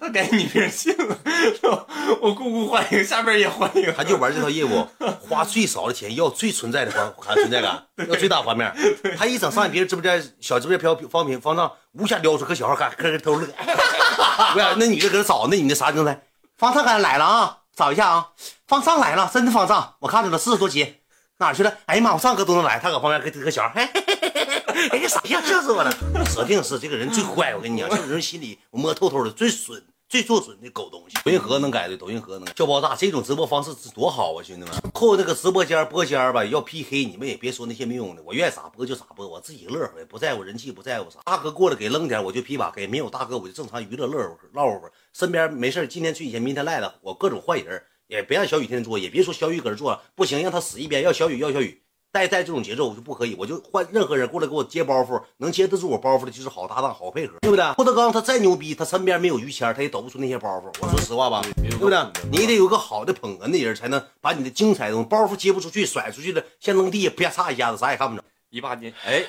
他改你名姓，是吧？我姑姑欢迎，下边也欢迎。他就玩这套业务，花最少的钱要最存在的方含存在感，要最大方面。他一整上别人直播间小直播间飘方屏方丈无下撩出和小号看，呵呵偷乐。不是那女的搁那找那女的啥状态？方丈刚来了啊。找一下啊，方丈来了，真的方丈，我看着了，四十多级，哪去了？哎呀妈，我上课都能来，他搁旁边搁搁小，嘿嘿嘿嘿嘿，哎呀傻样，吓死我了！指定是这个人最坏，我跟你讲，这个人心里我摸透透的，最损。最做准的狗东西，抖音盒能改的，抖音盒能改笑爆炸，这种直播方式是多好啊，兄弟们！后那个直播间播间吧，要 PK，你们也别说那些没用的，我愿意咋播就咋播，我自己乐呵，不在乎人气，不在乎啥。大哥过来给扔点，我就批把给；没有大哥，我就正常娱乐乐会唠会儿。身边没事今天睡前，明天赖了，我各种换人，也别让小雨天天做，也别说小雨搁这做，不行，让他死一边，要小雨要小雨。带带这种节奏我就不可以，我就换任何人过来给我接包袱，能接得住我包袱的就是好搭档、好配合，对不对？郭德纲他再牛逼，他身边没有于谦，他也抖不出那些包袱。我说实话吧，对不对？你得有个好的捧哏的人，才能把你的精彩东西包袱接不出去，甩出去了，先扔地下，啪嚓一下子，啥也看不着。一八年，哎，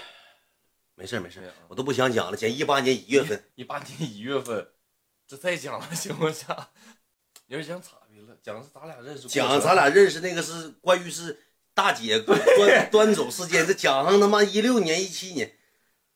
没事没事，我都不想讲了。讲一八年一月份，一八年一月份，这再讲了行不行？有点讲岔劈了，讲是咱俩认识，讲咱俩认识那个是关于是。大姐端端走事件，这讲上他妈一六年、一七年，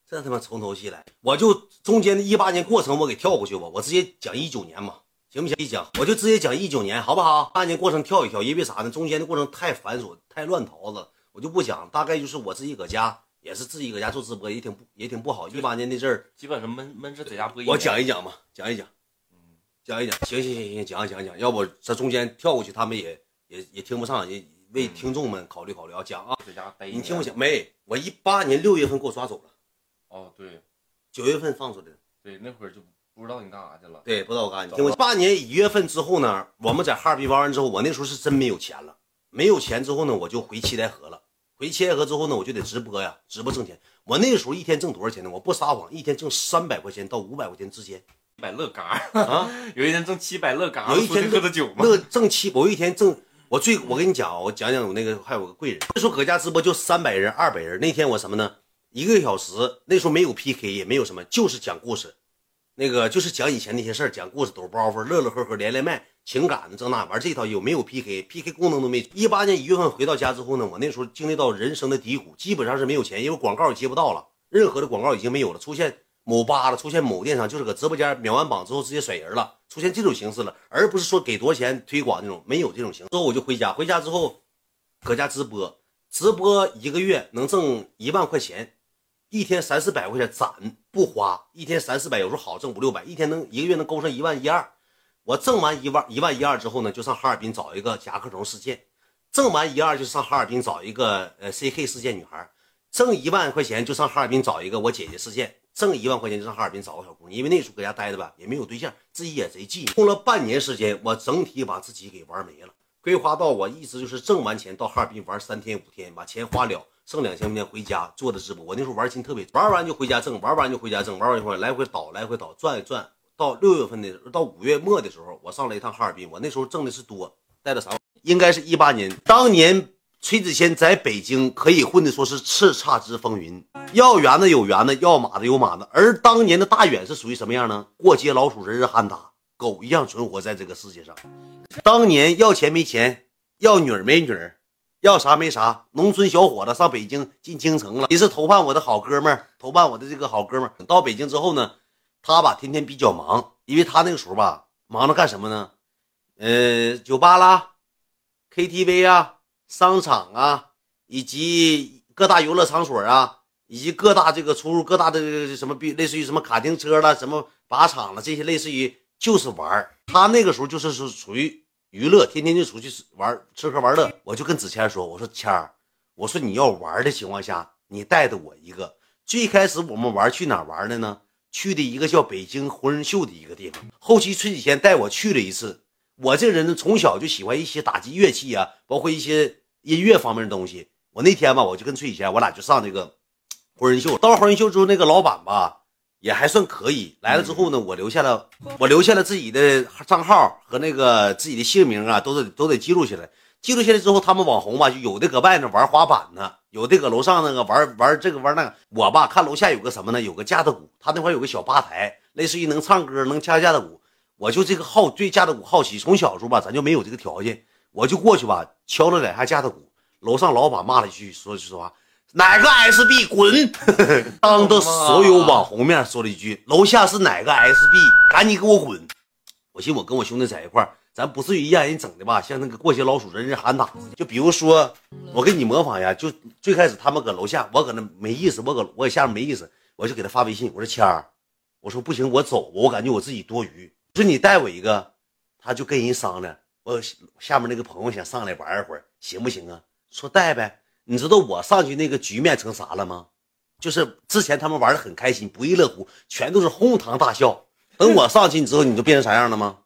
这他妈从头细来，我就中间的一八年过程我给跳过去吧，我直接讲一九年嘛，行不行？一讲我就直接讲一九年，好不好？八年过程跳一跳，因为啥呢？中间的过程太繁琐、太乱桃子，我就不讲。大概就是我自己搁家，也是自己搁家做直播，也挺不也挺不好。一八年那阵儿，基本上闷闷着在家播。我讲一讲吧，讲一讲，嗯，讲一讲，行行行行，讲讲讲，要不这中间跳过去，他们也也也听不上也。为听众们考虑考虑啊，讲啊，你听不讲没？我一八年六月份给我抓走了，哦，对，九月份放出来的，对，那会儿就不知道你干啥去了，对，不知道我干啥。听我一八年一月份之后呢，我们在哈尔滨玩完之后，我那时候是真没有钱了，没有钱之后呢，我就回七台河了。回七台河之后呢，我就得直播呀，直播挣钱。我那时候一天挣多少钱呢？我不撒谎，一天挣三百块钱到五百块钱之间。七百乐嘎啊，有一天挣七百乐嘎，有一天喝的酒吗？乐挣七，我一天挣。我最我跟你讲，我讲讲我那个还有个贵人。那时候搁家直播就三百人、二百人。那天我什么呢？一个小时。那时候没有 PK，也没有什么，就是讲故事。那个就是讲以前那些事儿，讲故事抖包袱，乐乐呵呵，连连麦，情感的这那玩这套有没有 PK？PK 功能都没。一八年一月份回到家之后呢，我那时候经历到人生的低谷，基本上是没有钱，因为广告也接不到了，任何的广告已经没有了，出现。某吧了，出现某电商，就是搁直播间秒完榜之后直接甩人了，出现这种形式了，而不是说给多少钱推广那种，没有这种形式。之后我就回家，回家之后，搁家直播，直播一个月能挣一万块钱，一天三四百块钱攒不花，一天三四百，有时候好挣五六百，一天能一个月能勾上一万一二。我挣完一万一万一二之后呢，就上哈尔滨找一个甲壳虫事件，挣完一二就上哈尔滨找一个呃 CK 事件女孩，挣一万块钱就上哈尔滨找一个我姐姐事件。挣一万块钱就上哈尔滨找个小姑娘，因为那时候搁家待着吧，也没有对象，自己也贼寂寞。用了半年时间，我整体把自己给玩没了。规划到我一直就是挣完钱到哈尔滨玩三天五天，把钱花了，剩两千块钱回家做的直播。我那时候玩心特别，玩完就回家挣，玩完就回家挣，玩完一会儿来回倒，来回倒，转一转。到六月份的，到五月末的时候，我上了一趟哈尔滨。我那时候挣的是多，带了啥？应该是一八年，当年。崔子谦在北京可以混的说是叱咤之风云，要圆的有圆的，要马的有马的。而当年的大远是属于什么样呢？过街老鼠，人人喊打，狗一样存活在这个世界上。当年要钱没钱，要女儿没女儿，要啥没啥。农村小伙子上北京进京城了，你是投办我的好哥们儿，投办我的这个好哥们儿。到北京之后呢，他吧天天比较忙，因为他那个时候吧忙着干什么呢？呃，酒吧啦，KTV 啊。商场啊，以及各大游乐场所啊，以及各大这个出入各大的什么，比类似于什么卡丁车了、什么靶场了这些，类似于就是玩他那个时候就是是属于娱乐，天天就出去玩吃喝玩乐。我就跟子谦说：“我说谦儿，我说你要玩的情况下，你带着我一个。最开始我们玩去哪玩的呢？去的一个叫北京浑人秀的一个地方。后期崔子谦带我去了一次。我这个人呢，从小就喜欢一些打击乐器啊，包括一些。”音乐方面的东西，我那天吧，我就跟崔以前，我俩就上那个红人秀。到红人秀之后，那个老板吧也还算可以。来了之后呢，我留下了，我留下了自己的账号和那个自己的姓名啊，都得都得记录下来。记录下来之后，他们网红吧，就有的搁外头玩滑板呢，有的搁楼上那个玩玩这个玩那个。我吧看楼下有个什么呢？有个架子鼓，他那块有个小吧台，类似于能唱歌能敲架子鼓。我就这个好对架子鼓好奇，从小时候吧，咱就没有这个条件。我就过去吧，敲了两下架子鼓，楼上老板骂了一句，说句实话，哪个 SB 滚，当着所有网红面说了一句，楼下是哪个 SB，赶紧给我滚。我寻我跟我兄弟在一块咱不至于让人整的吧，像那个过街老鼠人人喊打。就比如说，我给你模仿一下，就最开始他们搁楼下，我搁那没意思，我搁我搁下面没意思，我就给他发微信，我说谦儿，我说不行，我走，我感觉我自己多余，说你带我一个，他就跟人商量，我下面那个朋友想上来玩一会儿，行不行啊？说带呗。你知道我上去那个局面成啥了吗？就是之前他们玩的很开心，不亦乐乎，全都是哄堂大笑。等我上去，你知道你都变成啥样了吗？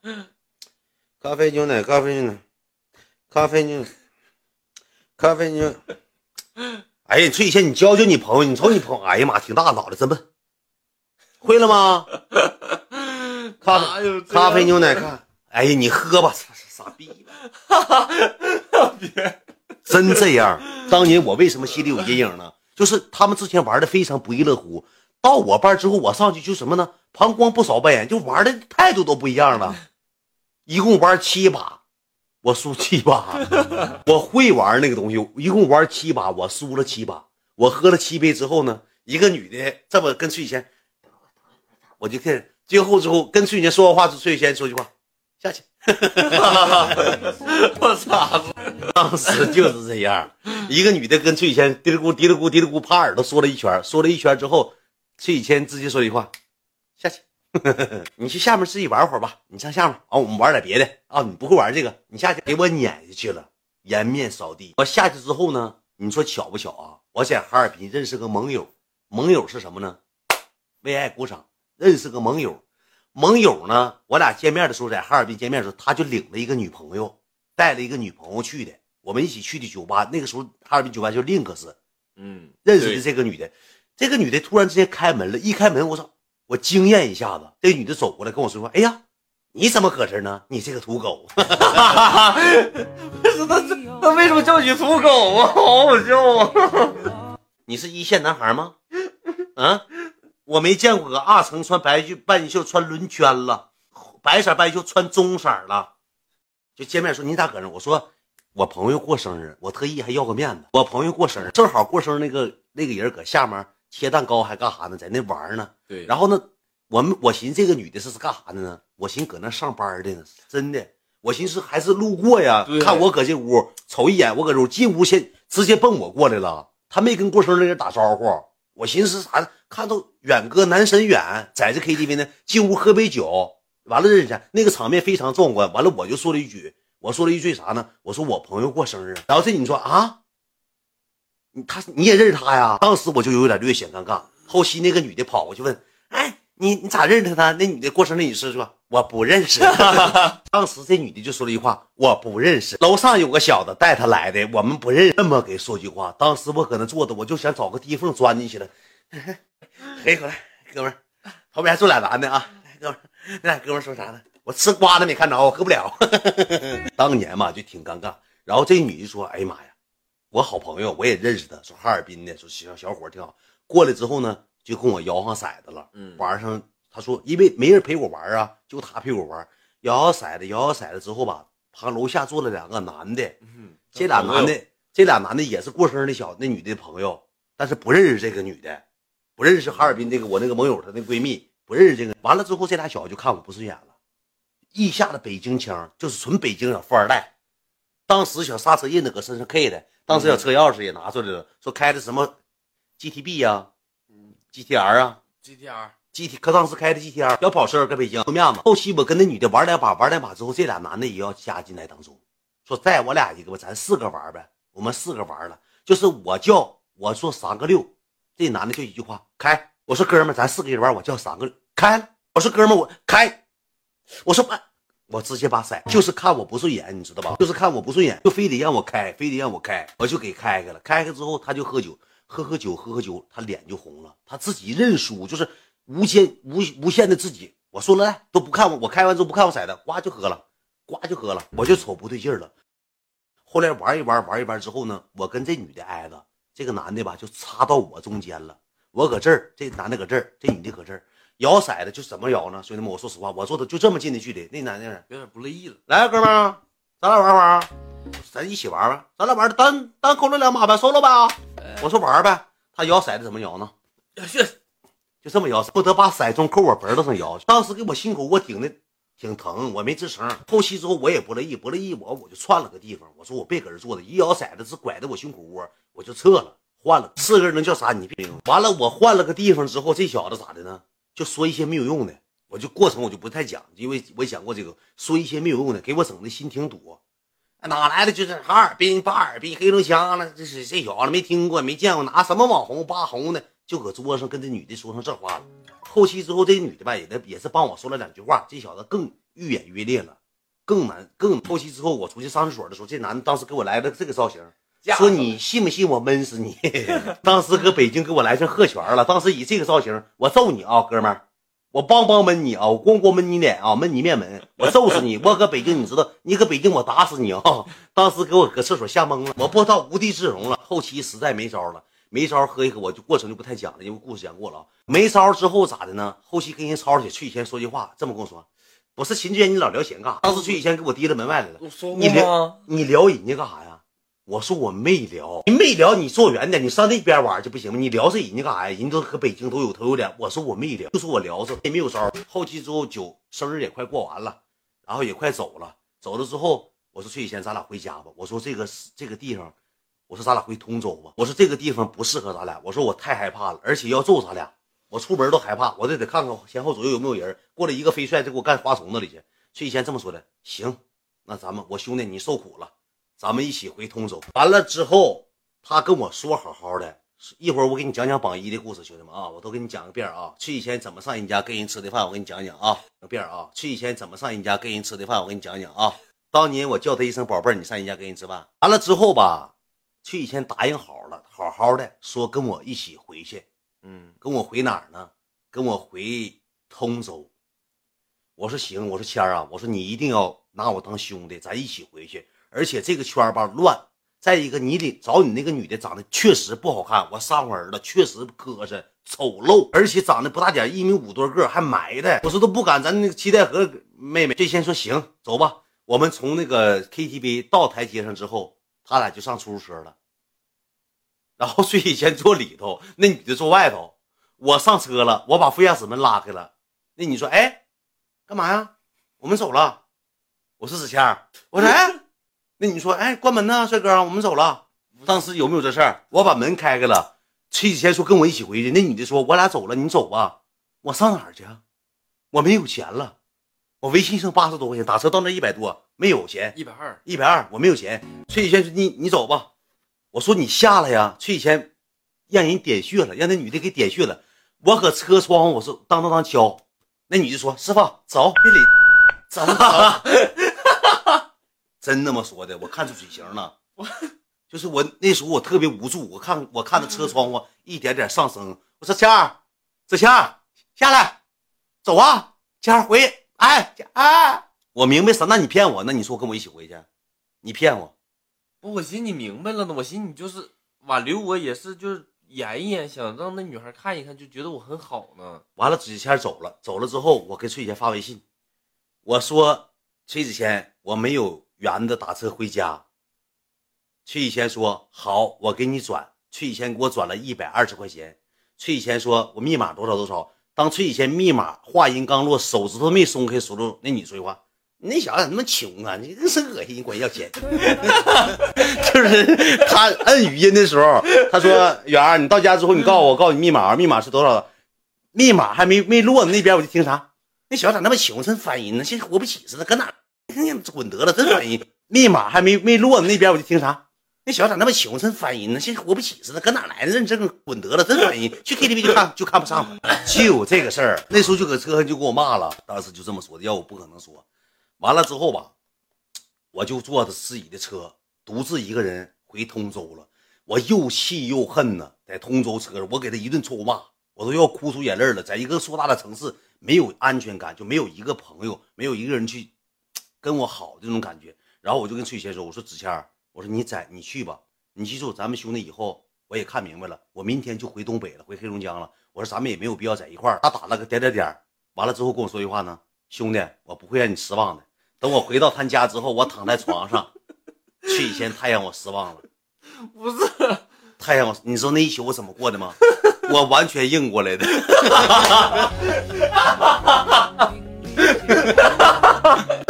咖啡牛奶，咖啡牛奶，咖啡牛，咖啡牛。哎呀，翠仙，你教教你朋友，你瞅你朋友，哎呀妈，挺大脑袋，真笨。会了吗？咖咖啡牛奶，看。哎呀，你喝吧，傻傻逼吧。别 真这样。当年我为什么心里有阴影呢？就是他们之前玩的非常不亦乐乎，到我班之后，我上去就什么呢？旁观不少扮演，就玩的态度都不一样了。一共玩七把，我输七把。我会玩那个东西，一共玩七把，我输了七把。我喝了七杯之后呢，一个女的这么跟崔雨谦，我就看最后之后跟崔雨谦说完话，崔雨谦说句话，下去。我操！当时就是这样，一个女的跟崔雨谦嘀哩咕嘀哩咕嘀哩咕，趴耳朵说了一圈，说了一圈之后，崔雨谦直接说一句话：“下去，你去下面自己玩会儿吧，你上下面啊，我们玩点别的啊，你不会玩这个，你下去给我撵下去了，颜面扫地。我下去之后呢，你说巧不巧啊？我在哈尔滨认识个盟友，盟友是什么呢？为爱鼓掌，认识个盟友。盟友呢，我俩见面的时候，在哈尔滨见面的时候，他就领了一个女朋友，带了一个女朋友去的。我们一起去的酒吧，那个时候哈尔滨酒吧叫 Links，嗯，认识的这个女的。这个女的突然之间开门了，一开门，我操，我惊艳一下子。这个女的走过来跟我说说：“哎呀，你怎么搁这呢？你这个土狗！”不是他这他为什么叫你土狗啊？好好笑啊！你是一线男孩吗？啊，我没见过个二层穿白袖半袖穿轮圈了，白色半袖穿棕色了。就见面说你咋搁那？我说我朋友过生日，我特意还要个面子。我朋友过生日，正好过生日那个那个人搁下面切蛋糕还干啥呢？在那玩呢。对，然后呢，我们我寻思这个女的是是干啥的呢？我寻思搁那上班的呢，真的。我寻思还是路过呀，看我搁这屋瞅一眼，我搁这屋进屋先直接奔我过来了，他没跟过生日那人打招呼。我寻思啥呢？看到远哥男神远在这 KTV 呢，进屋喝杯酒，完了认识那个场面非常壮观。完了我就说了一句，我说了一句啥呢？我说我朋友过生日，然后这你说啊，他你也认识他呀？当时我就有点略显尴尬。后期那个女的跑过去问，哎，你你咋认识他？那女的过生日，你是说我不认识。当时这女的就说了一句话，我不认识。楼上有个小子带他来的，我们不认识。这么给说句话，当时我搁那坐着，我就想找个地缝钻进去了。嘿，过来，哥们儿，旁边还坐俩男的啊，来，哥们儿，那俩哥们儿说啥呢？我吃瓜呢，没看着，我喝不了。当年嘛，就挺尴尬。然后这女的说：“哎呀妈呀，我好朋友，我也认识他，说哈尔滨的，说小小伙挺好。过来之后呢，就跟我摇上骰子了。嗯玩上，他说因为没人陪我玩啊，就他陪我玩。摇摇骰子，摇摇骰子之后吧，旁楼下坐了两个男的，嗯这俩男的，这俩男的也是过生日那小那女的朋友，但是不认识这个女的，不认识哈尔滨那个我那个盟友她那闺蜜，不认识这个。完了之后，这俩小子就看我不顺眼了，一下子北京腔，就是纯北京小富二代。当时小刹车印子搁身上 K 的，当时小车钥匙也拿出来了，说开的什么 GTB 呀、GTR 啊。GTR GT 可当时开的 GTR 小跑车搁北京有面子。后期我跟那女的玩两把，玩两把之后，这俩男的也要加进来当中，说再我俩一个吧，咱四个玩呗。我们四个玩了，就是我叫我说三个六，这男的就一句话开。我说哥们儿，咱四个人玩，我叫三个六开了。我说哥们儿，我开。我说哎，我直接把骰就是看我不顺眼，你知道吧？就是看我不顺眼，就非得让我开，非得让我开，我就给开开了。开开之后，他就喝酒，喝喝酒，喝喝酒，他脸就红了，他自己认输，就是无限无无限的自己。我说了，来都不看我，我开完之后不看我骰子，呱就喝了，呱就喝了，我就瞅不对劲了。后来玩一玩，玩一玩之后呢，我跟这女的挨着，这个男的吧就插到我中间了，我搁这儿，这男的搁这儿，这女的搁这儿，摇骰子就怎么摇呢？兄弟们，我说实话，我坐的就这么近的距离，那男的有点不乐意了。来，哥们儿，咱俩玩玩，咱一起玩玩，咱俩玩单单扣了两把呗，收了吧？我说玩呗，他摇骰子怎么摇呢？去，就这么摇，不得把骰盅扣我脖子上摇。当时给我心口给我顶的挺疼，我没吱声。后期之后我也不乐意，不乐意我我就窜了个地方，我说我别搁这坐着，一摇骰子是拐的我胸口窝，我就撤了，换了。四个人能叫啥？你别完了，我换了个地方之后，这小子咋的呢？就说一些没有用的，我就过程我就不太讲，因为我讲过这个，说一些没有用的，给我整的心挺堵。哪来的？就是哈尔滨、巴尔滨、黑龙江了，这是这小子没听过、没见过，拿什么网红扒红的？就搁桌上跟这女的说上这话了。后期之后，这女的吧也也是帮我说了两句话，这小子更愈演愈烈了，更难更。后期之后，我出去上厕所的时候，这男的当时给我来了这个造型，说你信不信我闷死你？当时搁北京给我来成鹤拳了，当时以这个造型，我揍你啊，哥们儿！我梆梆闷你啊！我咣咣闷你脸啊！闷你面门！我揍死你！我搁北京，你知道？你搁北京，我打死你啊！当时给我搁厕所吓懵了，我不知道无地自容了。后期实在没招了，没招喝一喝，我就过程就不太讲了，因为故事讲过了啊。没招之后咋的呢？后期跟人吵起，去以前说句话，这么跟我说，不是秦志远，你老聊闲干啥？当时去以前给我提到门外来了，你聊你聊人家干啥呀？我说我没聊，你没聊，你坐远点，你上那边玩去不行吗？你聊是人家干啥呀？人都搁北京都有头有脸。我说我没聊，就说我聊着也没有招。后期之后酒生日也快过完了，然后也快走了。走了之后，我说崔以前咱俩回家吧。我说这个这个地方，我说咱俩回通州吧。我说这个地方不适合咱俩。我说我太害怕了，而且要揍咱俩，我出门都害怕，我得得看看前后左右有没有人。过来一个飞帅就给我干花丛子里去。崔以前这么说的，行，那咱们我兄弟你受苦了。咱们一起回通州，完了之后，他跟我说好好的，一会儿我给你讲讲榜一的故事，兄弟们啊，我都给你讲个遍啊。去以前怎么上人家跟人吃的饭，我给你讲讲啊，个遍啊。去以前怎么上人家跟人吃的饭，我给你讲讲啊。当年我叫他一声宝贝儿，你上人家跟人吃饭，完了之后吧，去以前答应好了，好好的说跟我一起回去，嗯，跟我回哪儿呢？跟我回通州。我说行，我说谦儿啊，我说你一定要拿我当兄弟，咱一起回去。而且这个圈吧乱，再一个你得找你那个女的长得确实不好看，我上回儿子确实磕碜丑陋，而且长得不大点，一米五多个还埋汰，我说都不敢。咱那个七代河妹妹最先说行走吧，我们从那个 KTV 到台阶上之后，他俩就上出租车了，然后睡以前坐里头，那女的坐外头，我上车了，我把副驾驶门拉开了，那你说哎，干嘛呀？我们走了，我是子谦我说哎。那你说，哎，关门呢，帅哥，我们走了。当时有没有这事儿？我把门开开了。崔启谦说跟我一起回去。那女的说，我俩走了，你走吧。我上哪儿去？我没有钱了，我微信剩八十多块钱，打车到那一百多，没有钱。一百二，一百二，我没有钱。崔启谦说，你你走吧。我说你下来呀。崔启谦让人点穴了，让那女的给点穴了。我搁车窗户，我是当当当敲。那女的说，师傅走，别理，走走。真那么说的，我看出嘴型了。就是我那时候我特别无助，我看我看着车窗户一点点上升。我说谦儿，子谦儿下来，走啊，谦儿回。哎哎，我明白啥？那你骗我？那你说跟我一起回去？你骗我？不，我寻思你明白了呢。我寻思你就是挽留我，也是就是演一演，想让那女孩看一看，就觉得我很好呢。完了，子谦走了，走了之后，我给崔姐发微信，我说崔子谦，我没有。圆子打车回家，崔以前说好，我给你转。崔以前给我转了一百二十块钱。崔以前说我密码多少多少。当崔以前密码话音刚落，手指头没松开，时候那你说句话，那小子咋那么穷啊？你真是恶心，你管人要钱。就是他摁语音的时候，他说圆儿，你到家之后你告诉我，告诉你密码，密码是多少？密码还没没落，那边我就听啥？那小子咋那么穷？真烦人呢，像活不起似的，搁哪？滚得了，真烦人！密码还没没落呢，那边我就听啥？那小子咋那么穷，真烦人呢？像活不起似的，搁哪来的认证？滚得了，真烦人！去 KTV 就看就看不上就这个事儿。那时候就搁车上就给我骂了，当时就这么说的，要我不可能说。完了之后吧，我就坐着自己的车，独自一个人回通州了。我又气又恨呢，在通州车上，我给他一顿臭骂，我都要哭出眼泪了。在一个硕大的城市，没有安全感，就没有一个朋友，没有一个人去。跟我好这种感觉，然后我就跟崔雨谦说：“我说子谦儿，我说你在你去吧，你记住，咱们兄弟以后我也看明白了，我明天就回东北了，回黑龙江了。我说咱们也没有必要在一块儿。”他打了个点点点，完了之后跟我说句话呢：“兄弟，我不会让你失望的。等我回到他家之后，我躺在床上，崔雨谦太让我失望了。不是，太让我，你知道那一宿我怎么过的吗？我完全硬过来的。”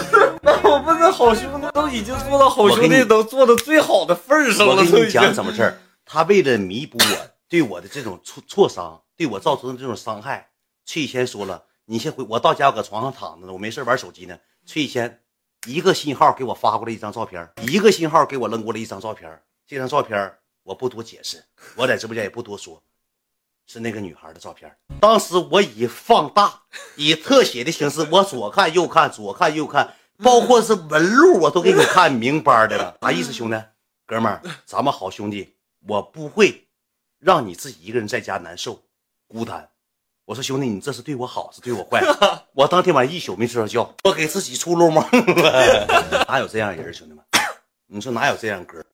那的好兄弟都已经做到好兄弟我给你能做的最好的份儿上了，我跟你讲都已经怎么事儿，他为了弥补我对我的这种挫挫伤，对我造成的这种伤害，崔以谦说了，你先回，我到家我搁床上躺着呢，我没事玩手机呢。崔以谦一个信号给我发过来一张照片，一个信号给我扔过来一张照片，这张照片我不多解释，我在直播间也不多说，是那个女孩的照片。当时我以放大、以特写的形式，我左看右看，左看右看，包括是纹路我都给你看明白的了。啥意思，兄弟？哥们儿，咱们好兄弟，我不会让你自己一个人在家难受、孤单。我说兄弟，你这是对我好，是对我坏？我当天晚上一宿没睡着觉，我给自己出漏梦了？哪有这样人，兄弟们？你说哪有这样哥？